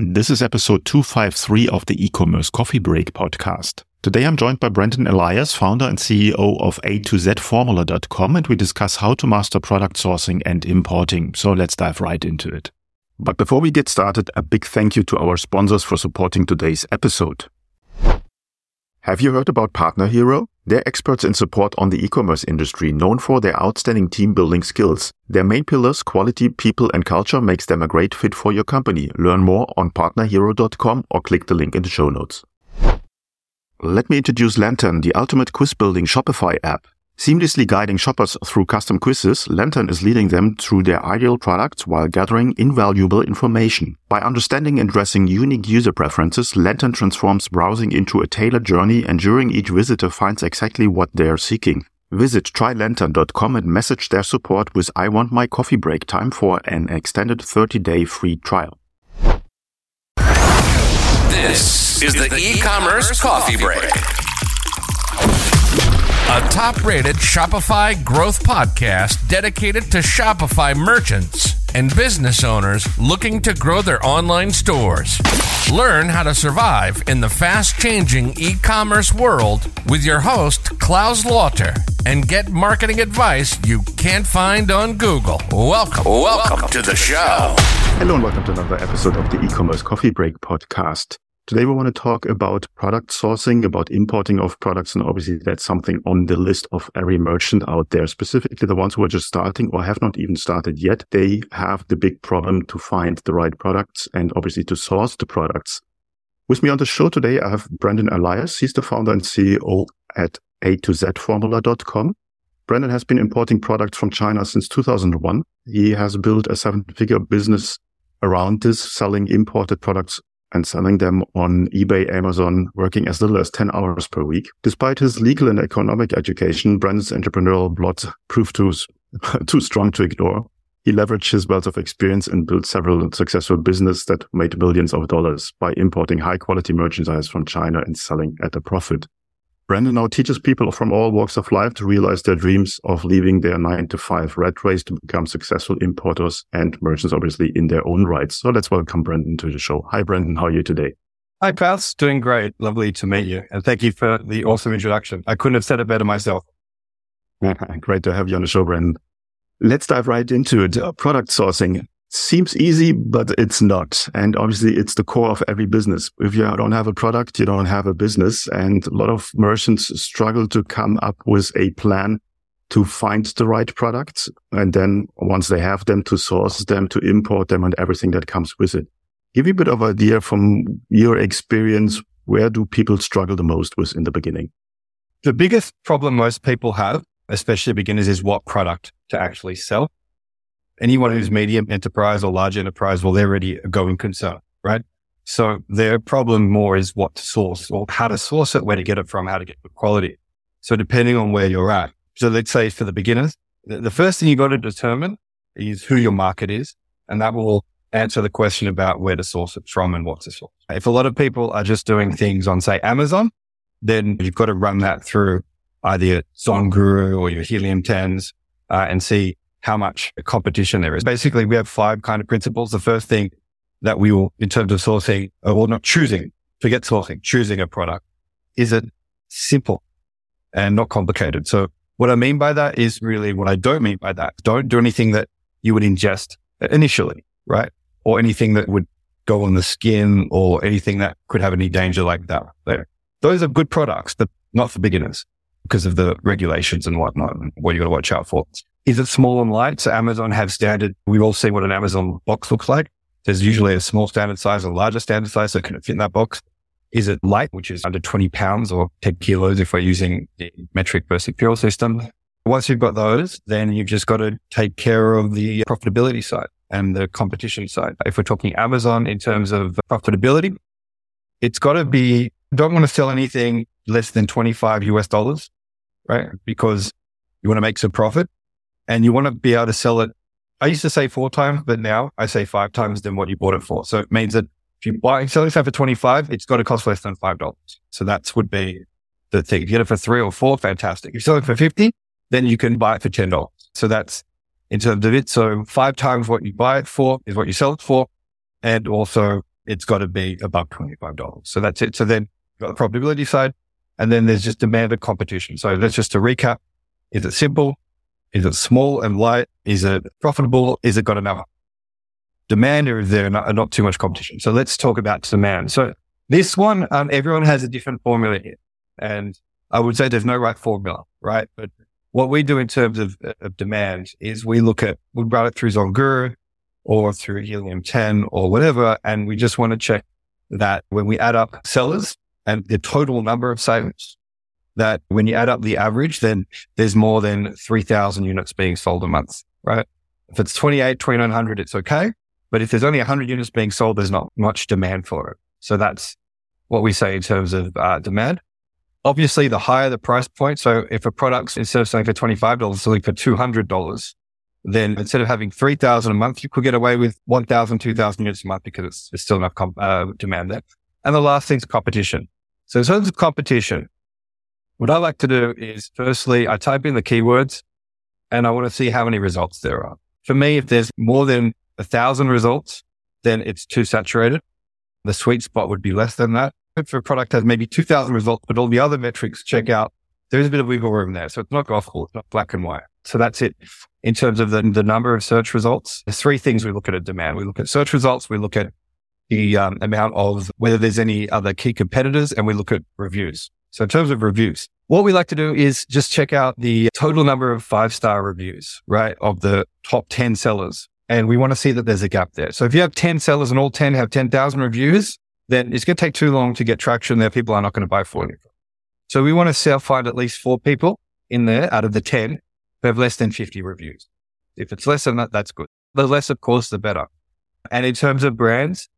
This is episode 253 of the e-commerce coffee break podcast. Today I'm joined by Brendan Elias, founder and CEO of A to Z Formula.com, and we discuss how to master product sourcing and importing. So let's dive right into it. But before we get started, a big thank you to our sponsors for supporting today's episode. Have you heard about Partner Hero? They're experts in support on the e-commerce industry, known for their outstanding team building skills. Their main pillars, quality, people, and culture makes them a great fit for your company. Learn more on partnerhero.com or click the link in the show notes. Let me introduce Lantern, the ultimate quiz building Shopify app. Seamlessly guiding shoppers through custom quizzes, Lantern is leading them through their ideal products while gathering invaluable information. By understanding and addressing unique user preferences, Lantern transforms browsing into a tailored journey, ensuring each visitor finds exactly what they are seeking. Visit trylantern.com and message their support with I want my coffee break time for an extended 30-day free trial. This is the e-commerce coffee break. A top rated Shopify growth podcast dedicated to Shopify merchants and business owners looking to grow their online stores. Learn how to survive in the fast changing e commerce world with your host, Claus Lauter, and get marketing advice you can't find on Google. Welcome, welcome to the show. Hello, and welcome to another episode of the e commerce coffee break podcast. Today, we want to talk about product sourcing, about importing of products. And obviously, that's something on the list of every merchant out there, specifically the ones who are just starting or have not even started yet. They have the big problem to find the right products and obviously to source the products. With me on the show today, I have Brendan Elias. He's the founder and CEO at A to Z Formula.com. Brendan has been importing products from China since 2001. He has built a seven figure business around this, selling imported products and selling them on eBay, Amazon, working as little as 10 hours per week. Despite his legal and economic education, Brendan's entrepreneurial blood proved too, too strong to ignore. He leveraged his wealth of experience and built several successful businesses that made millions of dollars by importing high quality merchandise from China and selling at a profit. Brendan now teaches people from all walks of life to realize their dreams of leaving their nine to five red race to become successful importers and merchants, obviously in their own rights. So let's welcome Brendan to the show. Hi, Brendan. How are you today? Hi, Claus. Doing great. Lovely to meet you. And thank you for the awesome introduction. I couldn't have said it better myself. great to have you on the show, Brendan. Let's dive right into it. Uh, product sourcing seems easy, but it's not. And obviously it's the core of every business. If you don't have a product, you don't have a business. And a lot of merchants struggle to come up with a plan to find the right products. And then once they have them to source them, to import them and everything that comes with it. Give me a bit of idea from your experience. Where do people struggle the most with in the beginning? The biggest problem most people have, especially beginners, is what product to actually sell anyone who's medium enterprise or large enterprise, well, they're already a going concern, right? So their problem more is what to source or how to source it, where to get it from, how to get the quality. So depending on where you're at. So let's say for the beginners, the first thing you got to determine is who your market is. And that will answer the question about where to source it from and what to source. If a lot of people are just doing things on, say, Amazon, then you've got to run that through either Zonguru or your Helium 10s uh, and see how much competition there is. Basically, we have five kind of principles. The first thing that we will, in terms of sourcing, uh, or not choosing, forget sourcing, choosing a product, is it simple and not complicated? So what I mean by that is really what I don't mean by that. Don't do anything that you would ingest initially, right? Or anything that would go on the skin or anything that could have any danger like that there. Those are good products, but not for beginners because of the regulations and whatnot and what you got to watch out for. Is it small and light? So Amazon have standard. We've all seen what an Amazon box looks like. There's usually a small standard size, a larger standard size, so can it fit in that box. Is it light, which is under 20 pounds or 10 kilos if we're using the metric versus imperial system? Once you've got those, then you've just got to take care of the profitability side and the competition side. If we're talking Amazon in terms of profitability, it's got to be, don't want to sell anything less than 25 US dollars, right? Because you want to make some profit and you want to be able to sell it. I used to say four times, but now I say five times than what you bought it for. So it means that if you buy selling stuff for 25, it's got to cost less than $5. So that would be the thing. If you get it for three or four, fantastic. If you sell it for 50, then you can buy it for $10. So that's in terms of it. So five times what you buy it for is what you sell it for. And also it's got to be above $25. So that's it. So then you've got the profitability side and then there's just demand and competition. So that's just to recap. Is it simple? Is it small and light? Is it profitable? Is it got enough demand or is there not, not too much competition? So let's talk about demand. So this one, um, everyone has a different formula here. And I would say there's no right formula, right? But what we do in terms of, of demand is we look at, we run it through Zonguru or through Helium 10 or whatever. And we just want to check that when we add up sellers and the total number of sales, that when you add up the average, then there's more than 3,000 units being sold a month, right? If it's 28, 2900, it's okay. But if there's only 100 units being sold, there's not much demand for it. So that's what we say in terms of uh, demand. Obviously, the higher the price point. So if a product instead of selling for $25, selling for $200, then instead of having 3000 a month, you could get away with 1000, 2000 units a month because it's, it's still enough comp- uh, demand there. And the last thing is competition. So in terms of competition, what I like to do is firstly, I type in the keywords and I want to see how many results there are. For me, if there's more than a thousand results, then it's too saturated. The sweet spot would be less than that. If a product has maybe 2000 results, but all the other metrics check out, there's a bit of wiggle room there. So it's not gospel. It's not black and white. So that's it. In terms of the, the number of search results, there's three things we look at at demand. We look at search results. We look at the um, amount of whether there's any other key competitors and we look at reviews. So in terms of reviews, what we like to do is just check out the total number of five star reviews, right? Of the top 10 sellers and we want to see that there's a gap there. So if you have 10 sellers and all 10 have 10,000 reviews, then it's going to take too long to get traction there. People are not going to buy for you. So we want to sell, find at least four people in there out of the 10 who have less than 50 reviews. If it's less than that, that's good. The less, of course, the better. And in terms of brands,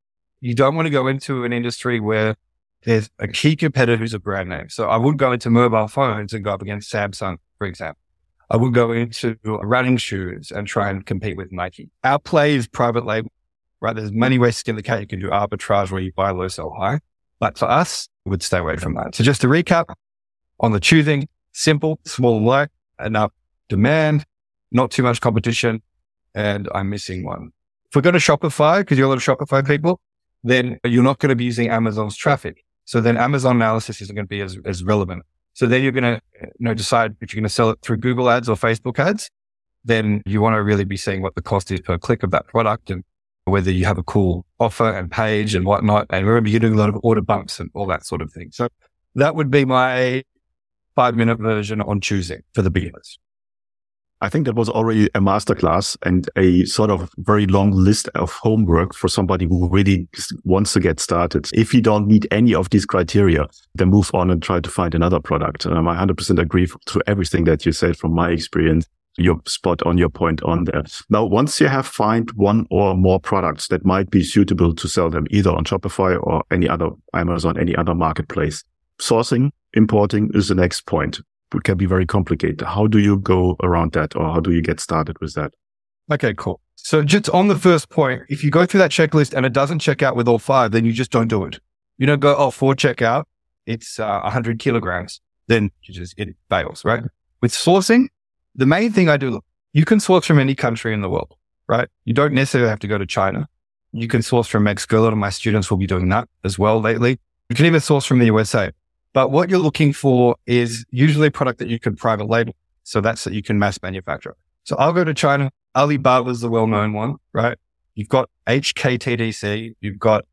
you don't want to go into an industry where there's a key competitor who's a brand name. So I would go into mobile phones and go up against Samsung, for example. I would go into running shoes and try and compete with Nike. Our play is private label, right? There's many ways to skin the cat. You can do arbitrage where you buy low, sell high. But for us, we would stay away from that. So just to recap on the choosing, simple, small and light, enough demand, not too much competition. And I'm missing one. If we go to Shopify, because you're a lot of Shopify people, then you're not going to be using Amazon's traffic. So then Amazon analysis isn't going to be as, as relevant. So then you're going to uh, you know, decide if you're going to sell it through Google ads or Facebook ads. Then you want to really be seeing what the cost is per click of that product and whether you have a cool offer and page and whatnot. And remember, you're doing a lot of order bumps and all that sort of thing. So that would be my five minute version on choosing for the beginners. I think that was already a masterclass and a sort of very long list of homework for somebody who really wants to get started. If you don't meet any of these criteria, then move on and try to find another product. Um, I 100% agree to everything that you said from my experience. You're spot on your point on there. Now, once you have find one or more products that might be suitable to sell them either on Shopify or any other Amazon, any other marketplace, sourcing, importing is the next point can be very complicated. How do you go around that or how do you get started with that? Okay, cool. So just on the first point, if you go through that checklist and it doesn't check out with all five, then you just don't do it. You don't go, oh, four checkout, it's uh, 100 kilograms. Then you just, it fails, right? With sourcing, the main thing I do, you can source from any country in the world, right? You don't necessarily have to go to China. You can source from Mexico. A lot of my students will be doing that as well lately. You can even source from the USA. But what you're looking for is usually a product that you can private label. So that's that you can mass manufacture. So I'll go to China. Alibaba is the well-known one, right? You've got HKTDC. You've got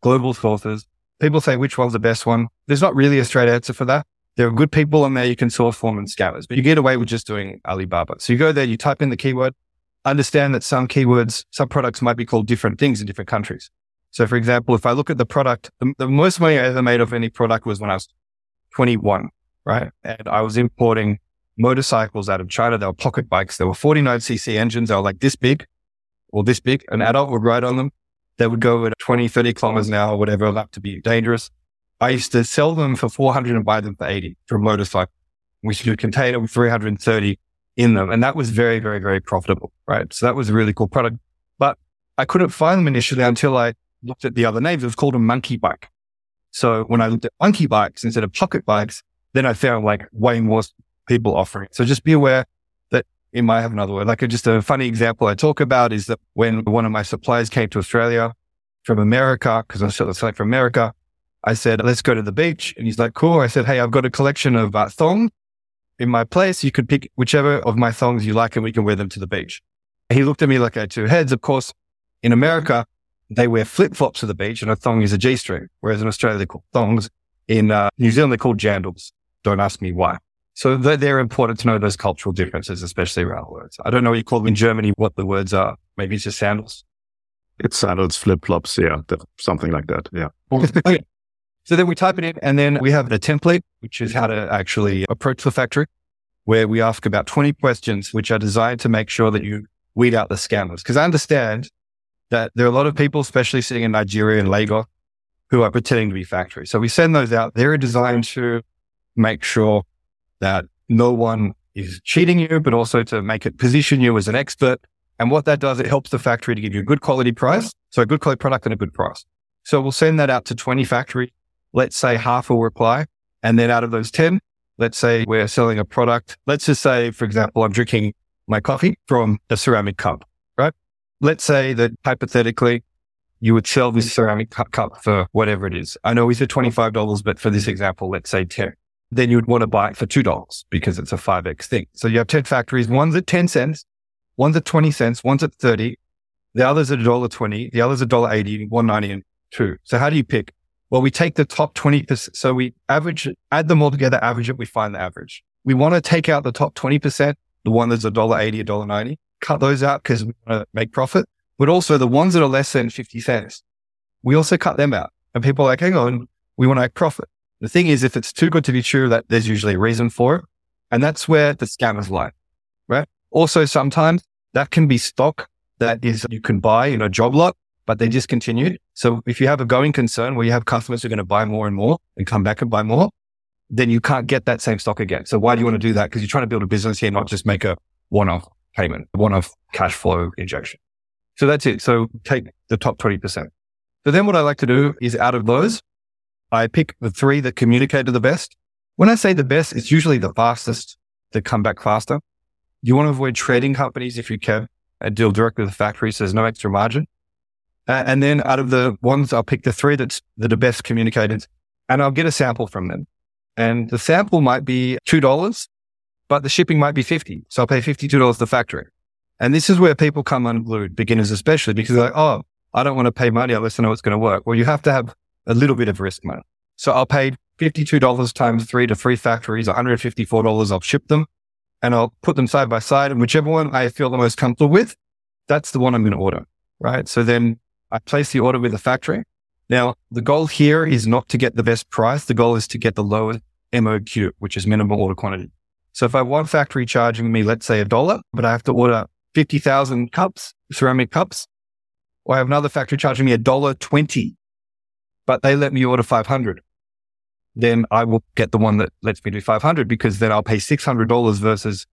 global sources. People say which one's the best one. There's not really a straight answer for that. There are good people on there you can source from and scammers, but you get away with just doing Alibaba. So you go there, you type in the keyword, understand that some keywords, some products might be called different things in different countries. So for example, if I look at the product, the, the most money I ever made of any product was when I was 21, right? And I was importing motorcycles out of China. They were pocket bikes. They were 49cc engines. They were like this big or this big. An adult would ride on them. They would go at 20, 30 kilometers an hour, whatever, that to be dangerous. I used to sell them for 400 and buy them for 80 for a motorcycle. We should container with 330 in them. And that was very, very, very profitable, right? So that was a really cool product. But I couldn't find them initially until I looked at the other names. It was called a monkey bike. So when I looked at monkey bikes instead of pocket bikes, then I found like way more people offering. So just be aware that it might have another word. Like a, just a funny example I talk about is that when one of my suppliers came to Australia, from America because I was selling from America. I said, let's go to the beach. And he's like, cool. I said, Hey, I've got a collection of uh, thongs in my place. You could pick whichever of my thongs you like and we can wear them to the beach. He looked at me like I had two heads. Of course, in America, they wear flip flops to the beach and a thong is a G string. Whereas in Australia, they're called thongs. In uh, New Zealand, they're called jandals. Don't ask me why. So they're, they're, important to know those cultural differences, especially around words. I don't know what you call them in Germany, what the words are. Maybe it's just sandals. It's sandals, flip flops. Yeah. Something like that. Yeah. okay. So then we type it in and then we have a template, which is how to actually approach the factory where we ask about 20 questions, which are designed to make sure that you weed out the scammers. Cause I understand that there are a lot of people, especially sitting in Nigeria and Lagos, who are pretending to be factories. So we send those out. They're designed to make sure that no one is cheating you, but also to make it position you as an expert. And what that does, it helps the factory to give you a good quality price. So a good quality product and a good price. So we'll send that out to 20 factories. Let's say half will reply. And then out of those 10, let's say we're selling a product. Let's just say, for example, I'm drinking my coffee from a ceramic cup? Let's say that hypothetically you would sell this ceramic cup for whatever it is. I know we said $25, but for this example, let's say 10 then you would want to buy it for $2 because it's a 5x thing. So you have 10 factories. One's at 10 cents, one's at 20 cents, one's at 30. The other's at $1.20, the other's at $1.80, 190 and two. So how do you pick? Well, we take the top 20%. So we average, add them all together, average it, we find the average. We want to take out the top 20%, the one that's $1.80, $1.90, cut those out because we want to make profit. But also the ones that are less than 50 cents, we also cut them out. And people are like, hang on, we want to make profit. The thing is, if it's too good to be true, that there's usually a reason for it. And that's where the scammers lie, right? Also, sometimes that can be stock that is you can buy in a job lot, but they discontinued. So if you have a going concern where you have customers who are going to buy more and more and come back and buy more, then you can't get that same stock again. So why do you want to do that? Because you're trying to build a business here, not just make a one-off payment, one-off cash flow injection. So that's it. So take the top 20%. So then what I like to do is out of those, I pick the three that communicate to the best. When I say the best, it's usually the fastest that come back faster. You want to avoid trading companies if you can and deal directly with the factory so there's no extra margin. Uh, and then out of the ones, I'll pick the three that's, that are best communicated and I'll get a sample from them. And the sample might be $2, but the shipping might be 50. So I'll pay $52 to the factory. And this is where people come unglued, beginners especially, because they're like, oh, I don't want to pay money unless I know it's going to work. Well, you have to have a little bit of risk money. So I'll pay $52 times three to three factories, $154. I'll ship them and I'll put them side by side. And whichever one I feel the most comfortable with, that's the one I'm going to order. Right. So then I place the order with the factory. Now the goal here is not to get the best price. The goal is to get the lowest MOQ, which is minimum order quantity. So if I have one factory charging me, let's say a dollar, but I have to order 50,000 cups, ceramic cups, or I have another factory charging me a dollar 20 but they let me order 500. Then I will get the one that lets me do 500 because then I'll pay $600 versus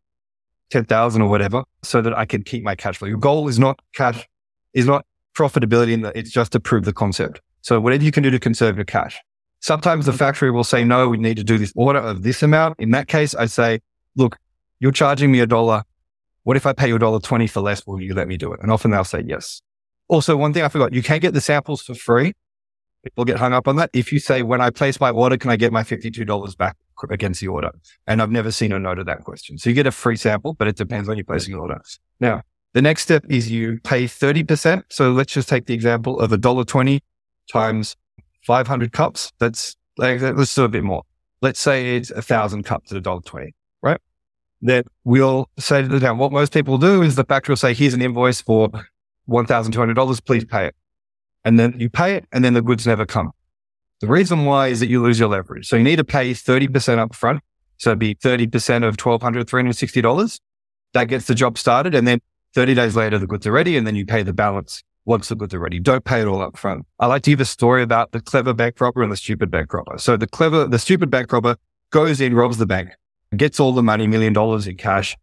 10,000 or whatever so that I can keep my cash flow. Your goal is not cash, is not profitability in that it's just to prove the concept. So whatever you can do to conserve your cash. Sometimes the factory will say, no, we need to do this order of this amount. In that case, I say, look, you're charging me a dollar. What if I pay you a dollar 20 for less? Will you let me do it? And often they'll say yes. Also, one thing I forgot, you can't get the samples for free People get hung up on that. If you say, when I place my order, can I get my $52 back against the order? And I've never seen a no to that question. So you get a free sample, but it depends on you placing your order. Now, the next step is you pay 30%. So let's just take the example of a dollar 20 times 500 cups. That's like, let's do a bit more. Let's say it's a thousand cups at a dollar 20, Then we'll say to the down, what most people do is the factory will say, here's an invoice for $1,200. Please pay it and then you pay it and then the goods never come. The reason why is that you lose your leverage. So you need to pay 30% up front. So it'd be 30% of $1,200, $360. That gets the job started. And then 30 days later, the goods are ready. And then you pay the balance once the goods are ready. Don't pay it all up front. I like to give a story about the clever bank robber and the stupid bank robber. So the clever, the stupid bank robber goes in, robs the bank, gets all the money, million dollars in cash.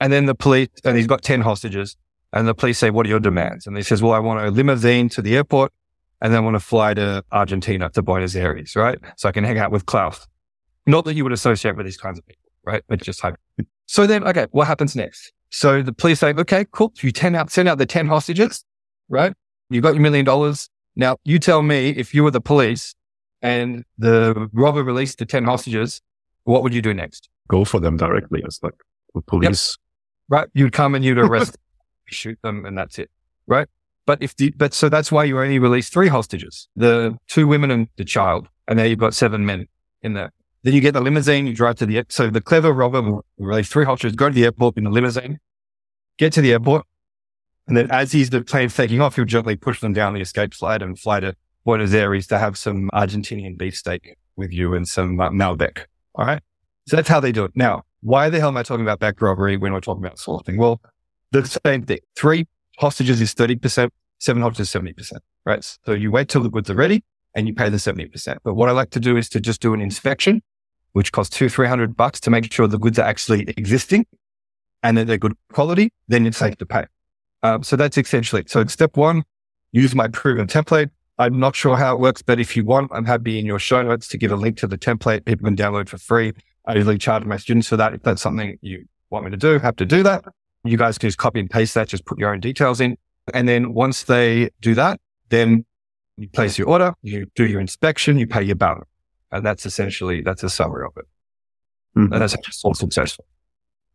And then the police, and he's got 10 hostages. And the police say, what are your demands? And he says, well, I want a limousine to the airport and then I want to fly to Argentina, to Buenos Aires, right? So I can hang out with Claus. Not that you would associate with these kinds of people, right? But just hope. So then, okay, what happens next? So the police say, okay, cool. You 10 out, send out the 10 hostages, right? You've got your million dollars. Now, you tell me if you were the police and the robber released the 10 hostages, what would you do next? Go for them directly. It's like the police. Yep. Right. You'd come and you'd arrest, shoot them, and that's it. Right. But if the, but so that's why you only release three hostages, the two women and the child. And now you've got seven men in there. Then you get the limousine, you drive to the, so the clever robber will release three hostages, go to the airport in the limousine, get to the airport. And then as he's the plane taking off, he'll gently push them down the escape slide and fly to Buenos Aires to have some Argentinian beefsteak with you and some uh, Malbec. All right. So that's how they do it. Now, why the hell am I talking about bank robbery when we're talking about sorting? Well, the same thing. Three hostages is 30%, seven hostages 70%, right? So you wait till the goods are ready and you pay the 70%. But what I like to do is to just do an inspection, which costs two, 300 bucks to make sure the goods are actually existing and that they're good quality. Then it's safe to pay. Um, so that's essentially it. So step one, use my proven template. I'm not sure how it works, but if you want, I'm happy in your show notes to give a link to the template people can download for free. I usually charge my students for that. If that's something you want me to do, have to do that. You guys can just copy and paste that, just put your own details in. And then once they do that, then you place your order, you do your inspection, you pay your balance. And that's essentially, that's a summary of it. Mm-hmm. And that's all successful.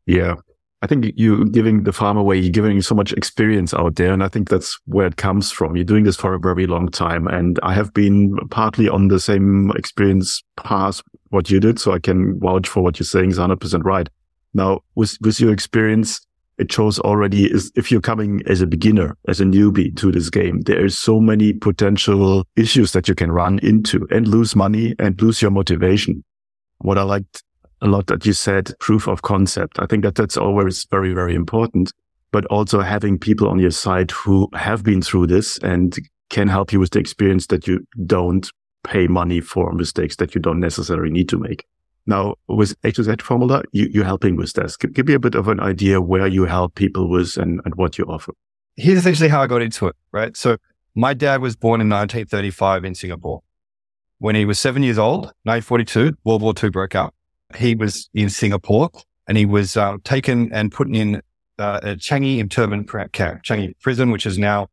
Yeah. I think you're giving the farm away, you're giving so much experience out there. And I think that's where it comes from. You're doing this for a very long time. And I have been partly on the same experience path, what you did. So I can vouch for what you're saying is 100% right. Now, with, with your experience, it shows already is if you're coming as a beginner, as a newbie to this game, there is so many potential issues that you can run into and lose money and lose your motivation. What I liked a lot that you said proof of concept. I think that that's always very, very important, but also having people on your side who have been through this and can help you with the experience that you don't pay money for mistakes that you don't necessarily need to make. Now, with A to Z formula, you, are helping with this. Give, give, me a bit of an idea where you help people with and, and what you offer. Here's essentially how I got into it, right? So my dad was born in 1935 in Singapore. When he was seven years old, 1942, World War II broke out he was in Singapore and he was uh, taken and put in uh, a Changi internment camp, Changi prison, which is now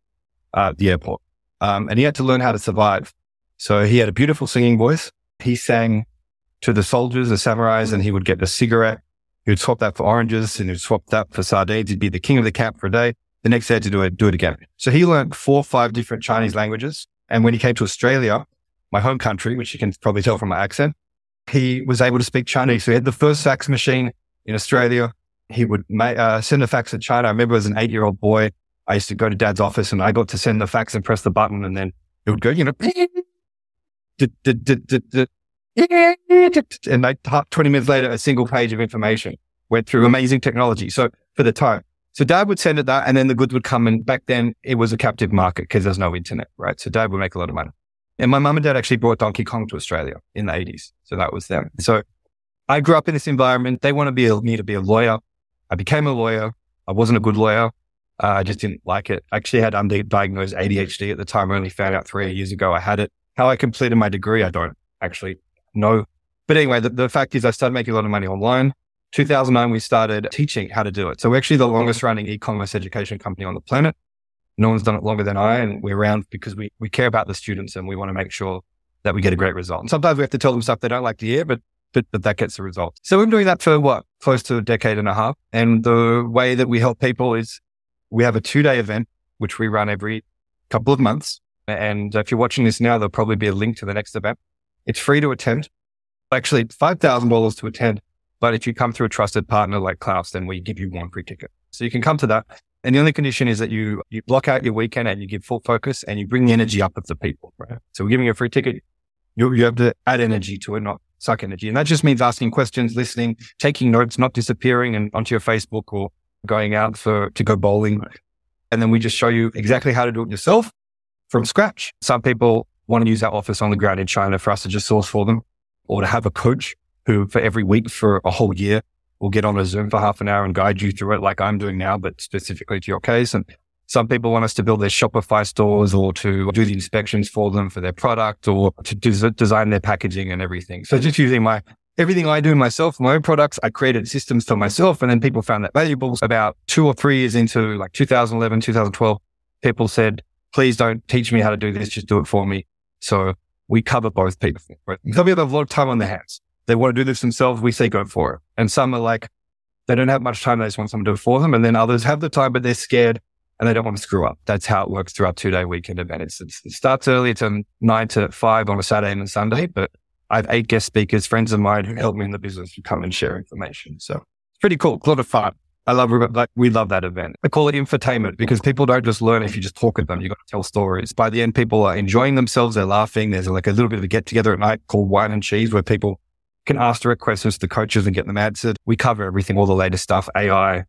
uh, the airport. Um, and he had to learn how to survive. So he had a beautiful singing voice. He sang to the soldiers, the samurais, and he would get a cigarette. He would swap that for oranges and he'd swap that for sardines. He'd be the king of the camp for a day. The next day to do it, do it again. So he learned four or five different Chinese languages. And when he came to Australia, my home country, which you can probably tell from my accent, he was able to speak Chinese. So he had the first fax machine in Australia. He would uh, send a fax to China. I remember as an eight year old boy, I used to go to dad's office and I got to send the fax and press the button and then it would go, you know, and I like 20 minutes later, a single page of information went through amazing technology. So for the time, so dad would send it that and then the goods would come. And back then it was a captive market because there's no internet, right? So dad would make a lot of money. And my mum and dad actually brought Donkey Kong to Australia in the 80s. So that was them. So I grew up in this environment. They wanted a, me to be a lawyer. I became a lawyer. I wasn't a good lawyer. Uh, I just didn't like it. I actually had undiagnosed ADHD at the time. I only found out three years ago I had it. How I completed my degree, I don't actually know. But anyway, the, the fact is I started making a lot of money online. 2009, we started teaching how to do it. So we're actually the longest running e-commerce education company on the planet. No one's done it longer than I, and we're around because we, we care about the students and we want to make sure that we get a great result. And sometimes we have to tell them stuff they don't like to hear, but but, but that gets the result. So we've been doing that for what? Close to a decade and a half. And the way that we help people is we have a two day event, which we run every couple of months. And if you're watching this now, there'll probably be a link to the next event. It's free to attend. Actually, $5,000 to attend. But if you come through a trusted partner like Claus, then we give you one free ticket. So you can come to that. And the only condition is that you, you block out your weekend and you give full focus and you bring the energy up of the people, right? So we're giving you a free ticket. You, you have to add energy to it, not suck energy. And that just means asking questions, listening, taking notes, not disappearing and onto your Facebook or going out for, to go bowling. And then we just show you exactly how to do it yourself from scratch. Some people want to use our office on the ground in China for us to just source for them or to have a coach who for every week for a whole year we'll get on a Zoom for half an hour and guide you through it like I'm doing now, but specifically to your case. And some people want us to build their Shopify stores or to do the inspections for them for their product or to des- design their packaging and everything. So just using my everything I do myself, my own products, I created systems for myself and then people found that valuable. About two or three years into like 2011, 2012, people said, please don't teach me how to do this. Just do it for me. So we cover both people. Some people have a lot of time on their hands. They want to do this themselves. We say go for it. And some are like, they don't have much time. They just want someone to do it for them. And then others have the time, but they're scared and they don't want to screw up. That's how it works through our two day weekend event. It's, it starts early. It's nine to five on a Saturday and a Sunday, but I have eight guest speakers, friends of mine who help me in the business who come and share information. So it's pretty cool. A lot of fun. I love, like, we love that event. I call it infotainment because people don't just learn if you just talk at them. You got to tell stories. By the end, people are enjoying themselves. They're laughing. There's like a little bit of a get together at night called wine and cheese where people can ask direct questions to the coaches and get them answered. We cover everything, all the latest stuff, AI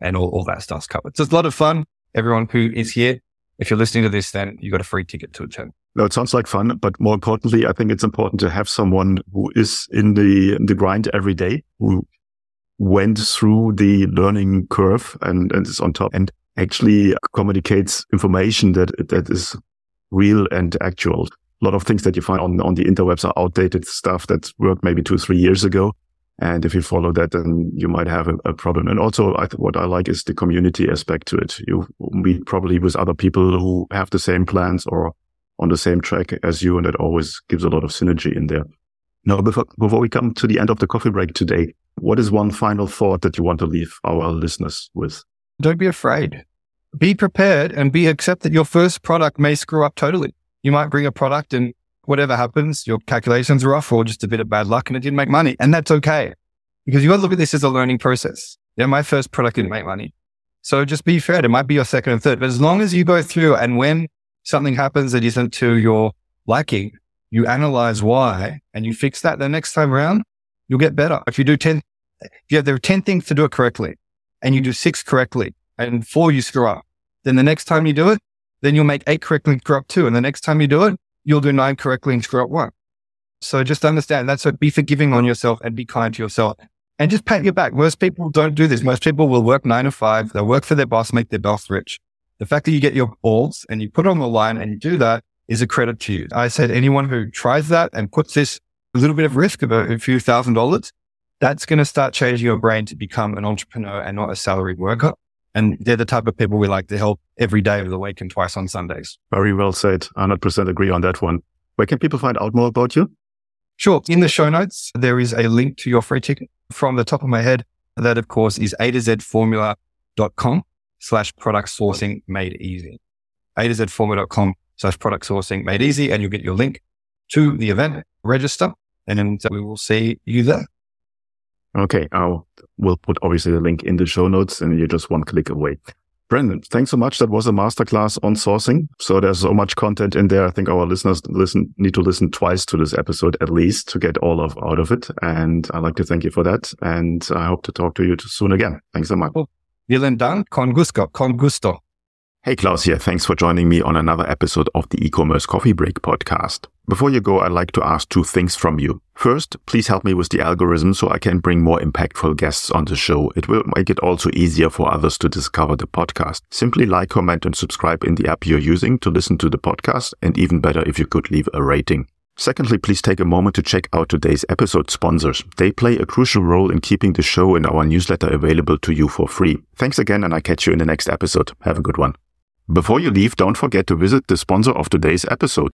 and all, all that stuff's covered. So it's a lot of fun. Everyone who is here, if you're listening to this, then you got a free ticket to attend. No, it sounds like fun, but more importantly, I think it's important to have someone who is in the in the grind every day, who went through the learning curve and, and is on top and actually communicates information that that is real and actual. A lot of things that you find on, on the interwebs are outdated stuff that worked maybe two, three years ago. And if you follow that, then you might have a, a problem. And also I th- what I like is the community aspect to it. You meet probably with other people who have the same plans or on the same track as you. And that always gives a lot of synergy in there. Now, before, before we come to the end of the coffee break today, what is one final thought that you want to leave our listeners with? Don't be afraid. Be prepared and be accept that your first product may screw up totally. You might bring a product and whatever happens, your calculations are off or just a bit of bad luck and it didn't make money. And that's okay because you got to look at this as a learning process. Yeah. My first product didn't make money. So just be fair. It might be your second and third, but as long as you go through and when something happens that isn't to your liking, you analyze why and you fix that the next time around, you'll get better. If you do 10, if you have, there are 10 things to do it correctly and you do six correctly and four you screw up, then the next time you do it, then you'll make eight correctly and screw up two. And the next time you do it, you'll do nine correctly and screw up one. So just understand that. So be forgiving on yourself and be kind to yourself and just pat your back. Most people don't do this. Most people will work nine to five. They'll work for their boss, make their boss rich. The fact that you get your balls and you put on the line and you do that is a credit to you. I said anyone who tries that and puts this a little bit of risk of a few thousand dollars, that's going to start changing your brain to become an entrepreneur and not a salaried worker. And they're the type of people we like to help every day of the week and twice on Sundays. Very well said. 100% agree on that one. Where can people find out more about you? Sure. In the show notes, there is a link to your free ticket from the top of my head. That, of course, is a to z formula.com slash product sourcing made easy. A to z formula.com slash product sourcing made easy. And you'll get your link to the event, register, and then we will see you there. Okay. I'll, we'll put obviously the link in the show notes and you're just one click away. Brendan, thanks so much. That was a masterclass on sourcing. So there's so much content in there. I think our listeners listen, need to listen twice to this episode at least to get all of out of it. And I'd like to thank you for that. And I hope to talk to you soon again. Thanks so much. Vielen Dank. Con gusto. Con gusto. Hey, Claus here. Thanks for joining me on another episode of the e-commerce coffee break podcast. Before you go, I'd like to ask two things from you. First, please help me with the algorithm so I can bring more impactful guests on the show. It will make it also easier for others to discover the podcast. Simply like, comment, and subscribe in the app you're using to listen to the podcast, and even better if you could leave a rating. Secondly, please take a moment to check out today's episode sponsors. They play a crucial role in keeping the show and our newsletter available to you for free. Thanks again, and I catch you in the next episode. Have a good one. Before you leave, don't forget to visit the sponsor of today's episode.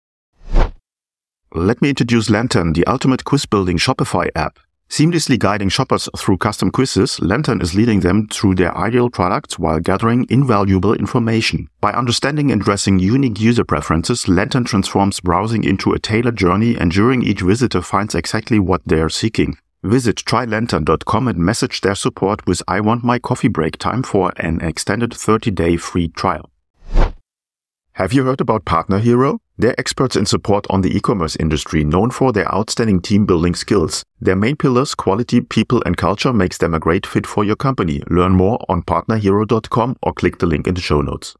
Let me introduce Lantern, the ultimate quiz building Shopify app. Seamlessly guiding shoppers through custom quizzes, Lantern is leading them through their ideal products while gathering invaluable information. By understanding and addressing unique user preferences, Lantern transforms browsing into a tailored journey, ensuring each visitor finds exactly what they're seeking. Visit trylantern.com and message their support with I want my coffee break time for an extended 30-day free trial. Have you heard about Partner Hero? They're experts in support on the e-commerce industry, known for their outstanding team building skills. Their main pillars, quality, people, and culture makes them a great fit for your company. Learn more on partnerhero.com or click the link in the show notes.